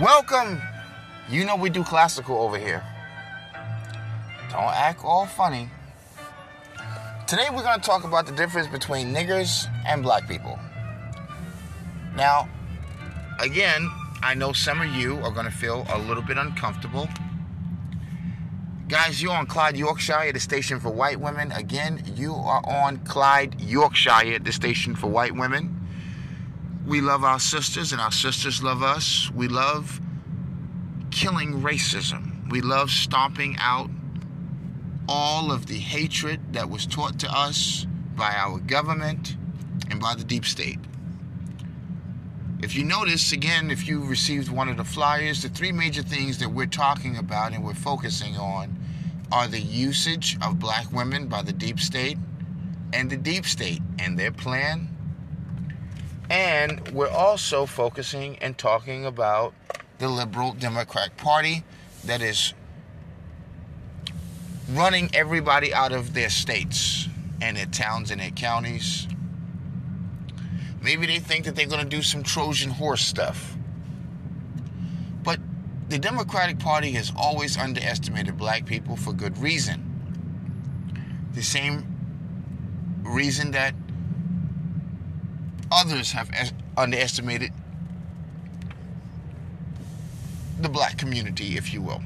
Welcome. You know we do classical over here. Don't act all funny. Today we're going to talk about the difference between niggers and black people. Now, again, I know some of you are going to feel a little bit uncomfortable. Guys, you're on Clyde, Yorkshire, the station for white women. Again, you are on Clyde, Yorkshire, the station for white women. We love our sisters, and our sisters love us. We love killing racism. We love stomping out all of the hatred that was taught to us by our government and by the deep state. If you notice, again, if you received one of the flyers, the three major things that we're talking about and we're focusing on are the usage of black women by the deep state and the deep state and their plan and we're also focusing and talking about the liberal Democratic Party that is running everybody out of their states and their towns and their counties. Maybe they think that they're going to do some Trojan horse stuff. But the Democratic Party has always underestimated black people for good reason. The same reason that others have underestimated the black community, if you will.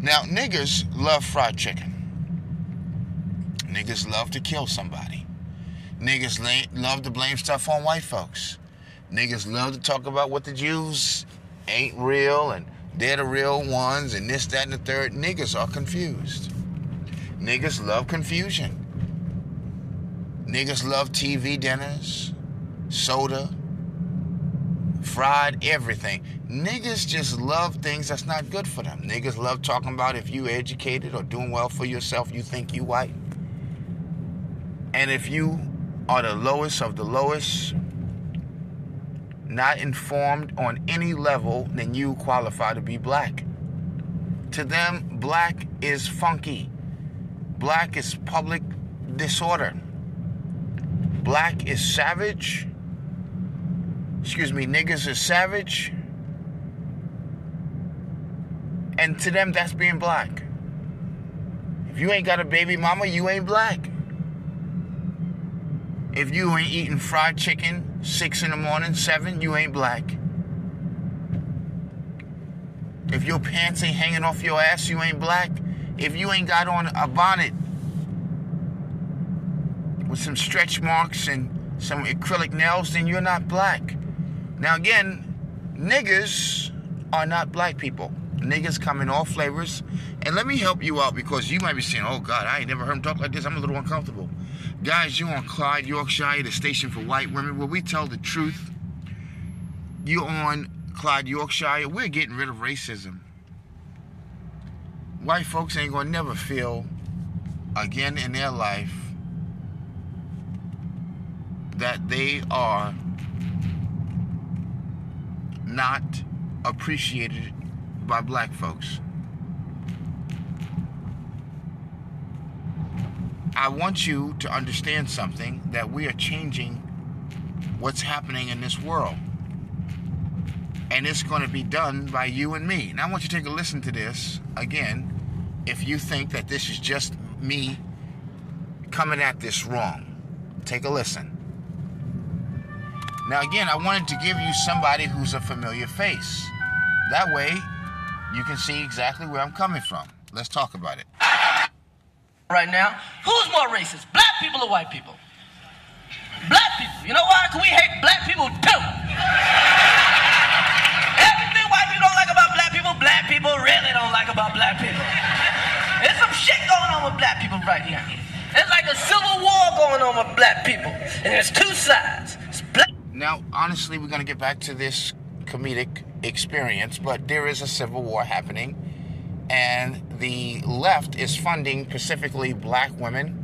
Now, niggers love fried chicken. Niggas love to kill somebody. Niggas love to blame stuff on white folks. Niggas love to talk about what the Jews ain't real and they're the real ones and this, that, and the third. Niggas are confused. Niggas love confusion. Niggas love TV dinners, soda, fried everything. Niggas just love things that's not good for them. Niggas love talking about if you educated or doing well for yourself, you think you white. And if you are the lowest of the lowest, not informed on any level, then you qualify to be black. To them, black is funky. Black is public disorder. Black is savage. Excuse me, niggas is savage. And to them, that's being black. If you ain't got a baby mama, you ain't black. If you ain't eating fried chicken six in the morning, seven, you ain't black. If your pants ain't hanging off your ass, you ain't black. If you ain't got on a bonnet with some stretch marks and some acrylic nails, then you're not black. Now, again, niggers are not black people. Niggas come in all flavors. And let me help you out because you might be saying, oh God, I ain't never heard him talk like this. I'm a little uncomfortable. Guys, you on Clyde, Yorkshire, the station for white women, where we tell the truth. You on Clyde, Yorkshire, we're getting rid of racism. White folks ain't gonna never feel again in their life that they are not appreciated by black folks. I want you to understand something that we are changing what's happening in this world. And it's going to be done by you and me. Now, I want you to take a listen to this again if you think that this is just me coming at this wrong. Take a listen. Now, again, I wanted to give you somebody who's a familiar face. That way, you can see exactly where I'm coming from. Let's talk about it. Right now, who's more racist, black people or white people? Black people. You know why? Because we hate black people too. Everything white people don't like about black people, black people really don't like about black people. There's some shit going on with black people right now. It's like a civil war going on with black people. And there's two sides. Now, honestly, we're going to get back to this comedic experience, but there is a civil war happening, and the left is funding specifically black women.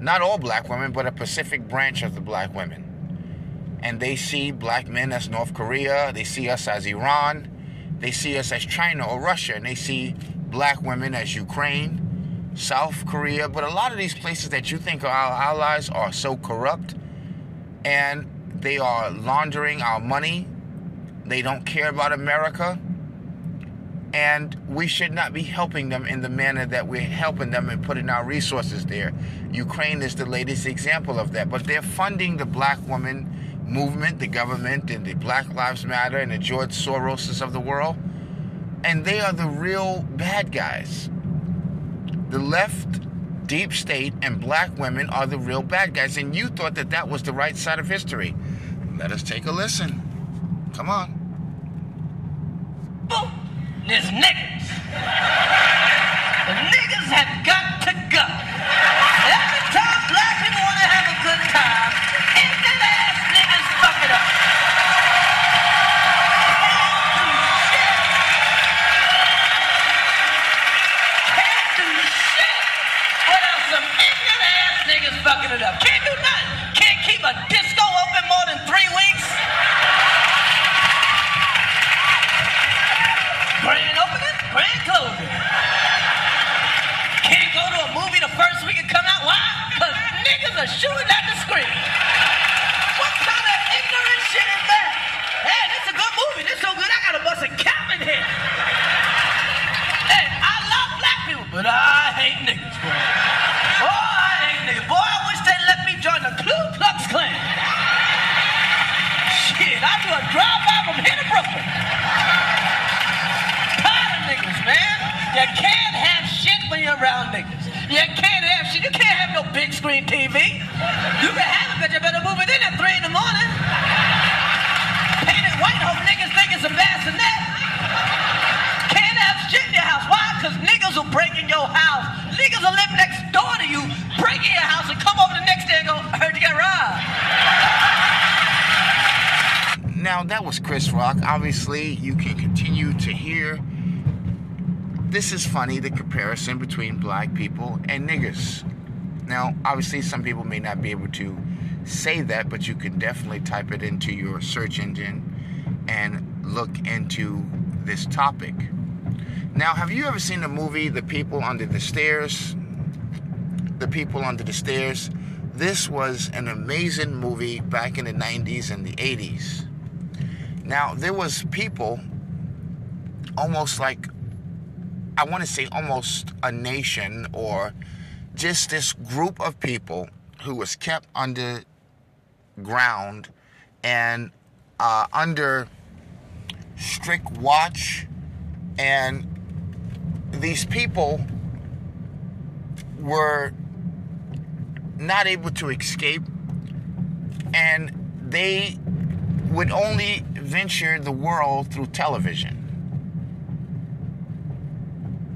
Not all black women, but a Pacific branch of the black women. And they see black men as North Korea, they see us as Iran, they see us as China or Russia, and they see black women as Ukraine, South Korea. But a lot of these places that you think are our allies are so corrupt and they are laundering our money They don't care about America. And we should not be helping them in the manner that we're helping them and putting our resources there. Ukraine is the latest example of that. But they're funding the black woman movement, the government, and the Black Lives Matter and the George Soroses of the world. And they are the real bad guys. The left, deep state, and black women are the real bad guys. And you thought that that was the right side of history. Let us take a listen. Come on. There's niggas. The niggas have got to go. Niggas are shooting at the screen. What kind of ignorant shit is that? Hey, this is a good movie. This so good, I gotta bust a cap in here. Hey, I love black people, but I hate niggas, boy. Oh, I hate niggas. Boy, I wish they let me join the Ku Klux Klan. Shit, I do a drive-by from here to Brooklyn. Of niggas, man. You can't have shit when you're around niggas. You can't have shit. You can't have no big screen TV. You can have it, but you better move it in at 3 in the morning. Painted white, hope niggas think it's a bassinet. Can't have shit in your house. Why? Because niggas will break in your house. Niggas will live next door to you, break in your house, and come over the next day and go, I heard you got robbed. Now, that was Chris Rock. Obviously, you can continue to hear. This is funny the comparison between black people and niggers. Now, obviously, some people may not be able to say that, but you can definitely type it into your search engine and look into this topic. Now, have you ever seen the movie The People Under the Stairs? The People Under the Stairs. This was an amazing movie back in the 90s and the 80s. Now, there was people almost like I want to say almost a nation or just this group of people who was kept under ground and uh, under strict watch. And these people were not able to escape. And they would only venture the world through television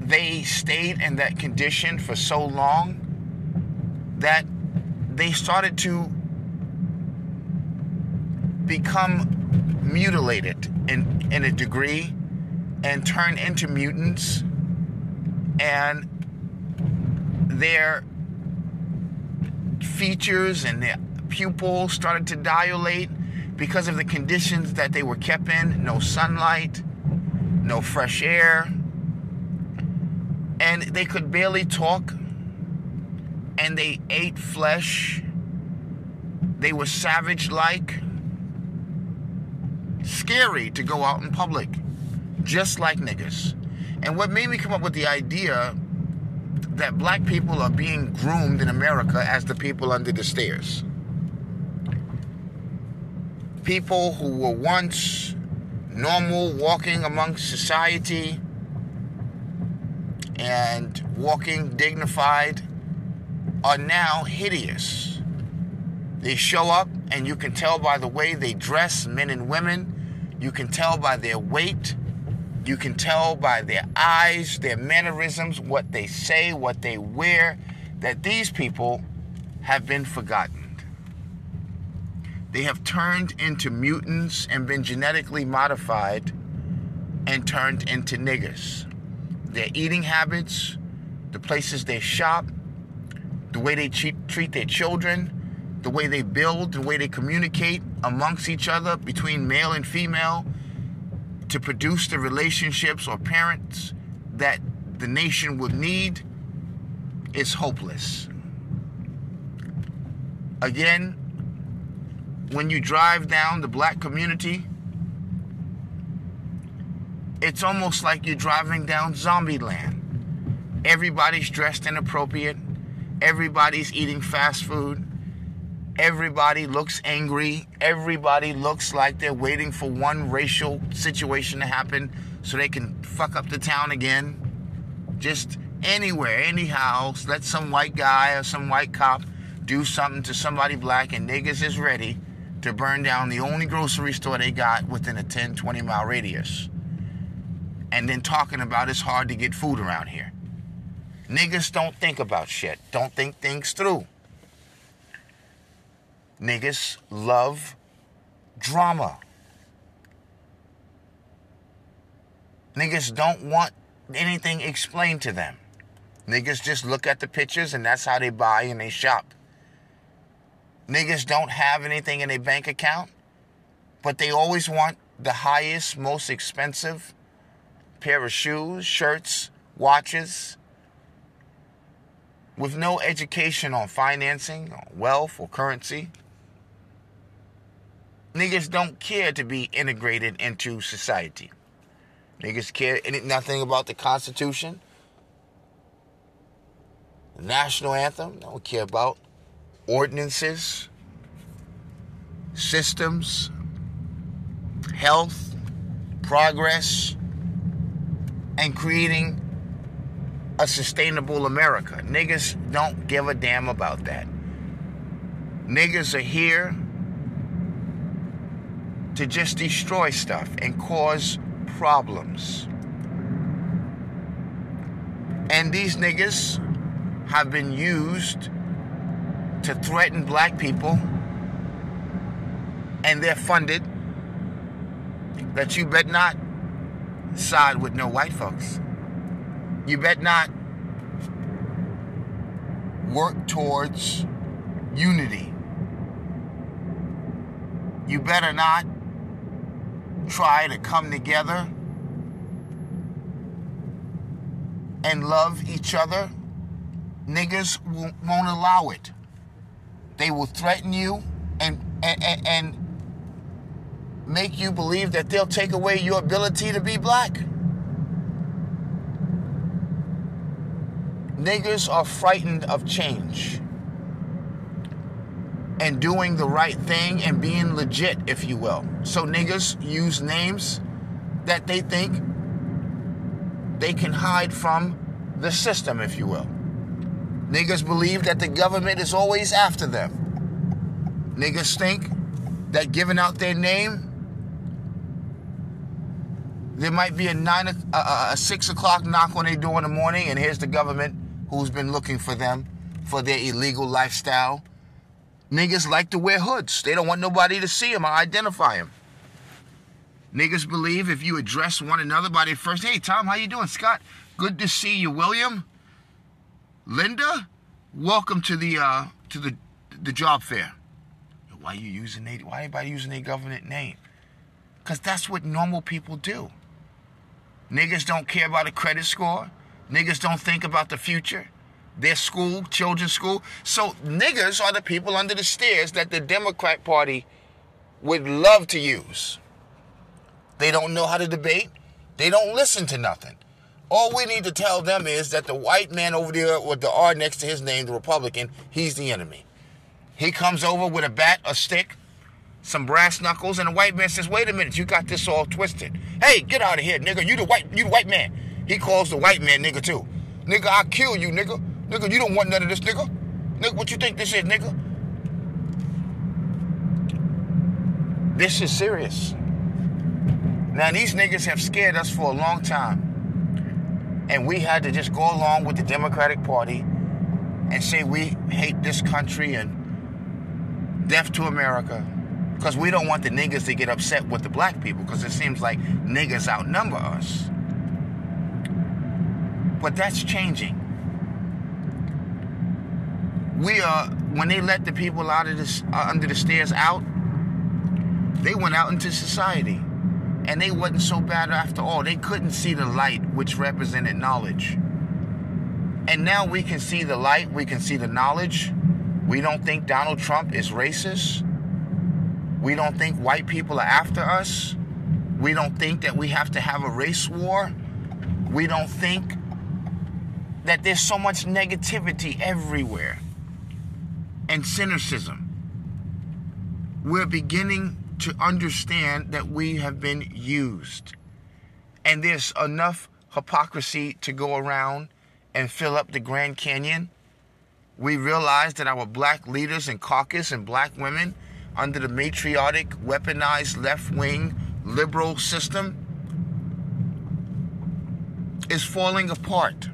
they stayed in that condition for so long that they started to become mutilated in, in a degree and turn into mutants. And their features and their pupils started to dilate because of the conditions that they were kept in. No sunlight no fresh air and they could barely talk and they ate flesh. They were savage like scary to go out in public just like niggas. And what made me come up with the idea that black people are being groomed in america as the people under the stairs. People who were once normal walking amongst society and walking dignified are now hideous. They show up, and you can tell by the way they dress, men and women. You can tell by their weight. You can tell by their eyes, their mannerisms, what they say, what they wear, that these people have been forgotten. They have turned into mutants and been genetically modified and turned into niggers their eating habits, the places they shop, the way they treat, treat their children, the way they build, the way they communicate amongst each other between male and female to produce the relationships or parents that the nation would need is hopeless. Again, when you drive down the black community, It's almost like you're driving down zombie land. Everybody's dressed inappropriate. Everybody's eating fast food. Everybody looks angry. Everybody looks like they're waiting for one racial situation to happen so they can fuck up the town again. Just anywhere, anyhow, let some white guy or some white cop do something to somebody black and niggas is ready to burn down the only grocery store they got within a 10, 20 mile radius. And then talking about it's hard to get food around here. Niggas don't think about shit, don't think things through. Niggas love drama. Niggas don't want anything explained to them. Niggas just look at the pictures and that's how they buy and they shop. Niggas don't have anything in their bank account, but they always want the highest, most expensive pair of shoes, shirts, watches, with no education on financing, or wealth, or currency. Niggas don't care to be integrated into society. Niggas care nothing about the Constitution, the national anthem. Don't care about ordinances, systems, health, progress, and creating a sustainable America. Niggas don't give a damn about that. Niggas are here to just destroy stuff and cause problems. And these niggas have been used to threaten black people, and they're funded that you bet not side with no white folks. You bet not work towards unity. You better not try to come together and love each other. Niggas won't allow it. They will threaten you and, and, and make you believe that they'll take away your ability to be black. Niggas are frightened of change and doing the right thing and being legit, if you will. So niggas use names that they think they can hide from the system, if you will. Niggas believe that the government is always after them. Niggas think that giving out their name, there might be a nine, a, a six o'clock knock on their door in the morning, and here's the government who's been looking for them for their illegal lifestyle. Niggas like to wear hoods. They don't want nobody to see them or identify them. Niggas believe if you address one another by their first, hey Tom, how you doing? Scott, good to see you. William, Linda, welcome to the uh, to the the job fair. Why you using they? Why anybody using their government name? Cause that's what normal people do. Niggas don't care about a credit score. Niggas don't think about the future. Their school, children's school. So niggas are the people under the stairs that the Democrat Party would love to use. They don't know how to debate. They don't listen to nothing. All we need to tell them is that the white man over there with the R next to his name, the Republican, he's the enemy. He comes over with a bat, a stick, some brass knuckles, and the white man says, "Wait a minute, you got this all twisted. Hey, get out of here, nigga. You the white, you the white man." He calls the white man nigga too. Nigga, I'll kill you, nigga. Nigga, you don't want none of this, nigga. Nigga, what you think this is, nigga? This is serious. Now these niggas have scared us for a long time and we had to just go along with the Democratic Party and say we hate this country and death to America because we don't want the niggas to get upset with the black people because it seems like niggas outnumber us. But that's changing. We are when they let the people out of this uh, under the stairs out, they went out into society and they wasn't so bad after all. They couldn't see the light, which represented knowledge. And now we can see the light, we can see the knowledge. We don't think Donald Trump is racist. We don't think white people are after us. We don't think that we have to have a race war. We don't think that there's so much negativity everywhere and cynicism. We're beginning to understand that we have been used. And there's enough hypocrisy to go around and fill up the Grand Canyon. We realize that our black leaders and caucus and black women under the matriotic, weaponized left wing liberal system is falling apart.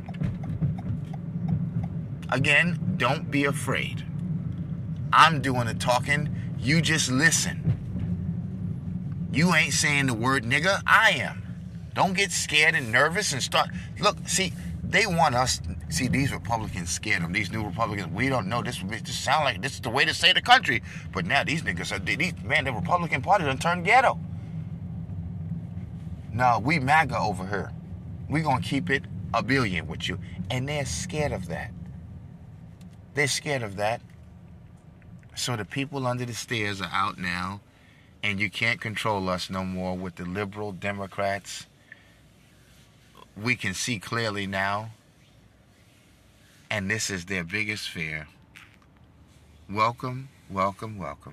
Again, don't be afraid. I'm doing the talking. You just listen. You ain't saying the word nigga. I am. Don't get scared and nervous and start. Look, see, they want us. See, these Republicans scared them. These new Republicans, we don't know. This this sound like this is the way to save the country. But now these niggas are these man. The Republican Party done turned ghetto. No, we MAGA over here. We gonna keep it a billion with you, and they're scared of that. They're scared of that. So the people under the stairs are out now, and you can't control us no more with the liberal Democrats. We can see clearly now, and this is their biggest fear. Welcome, welcome, welcome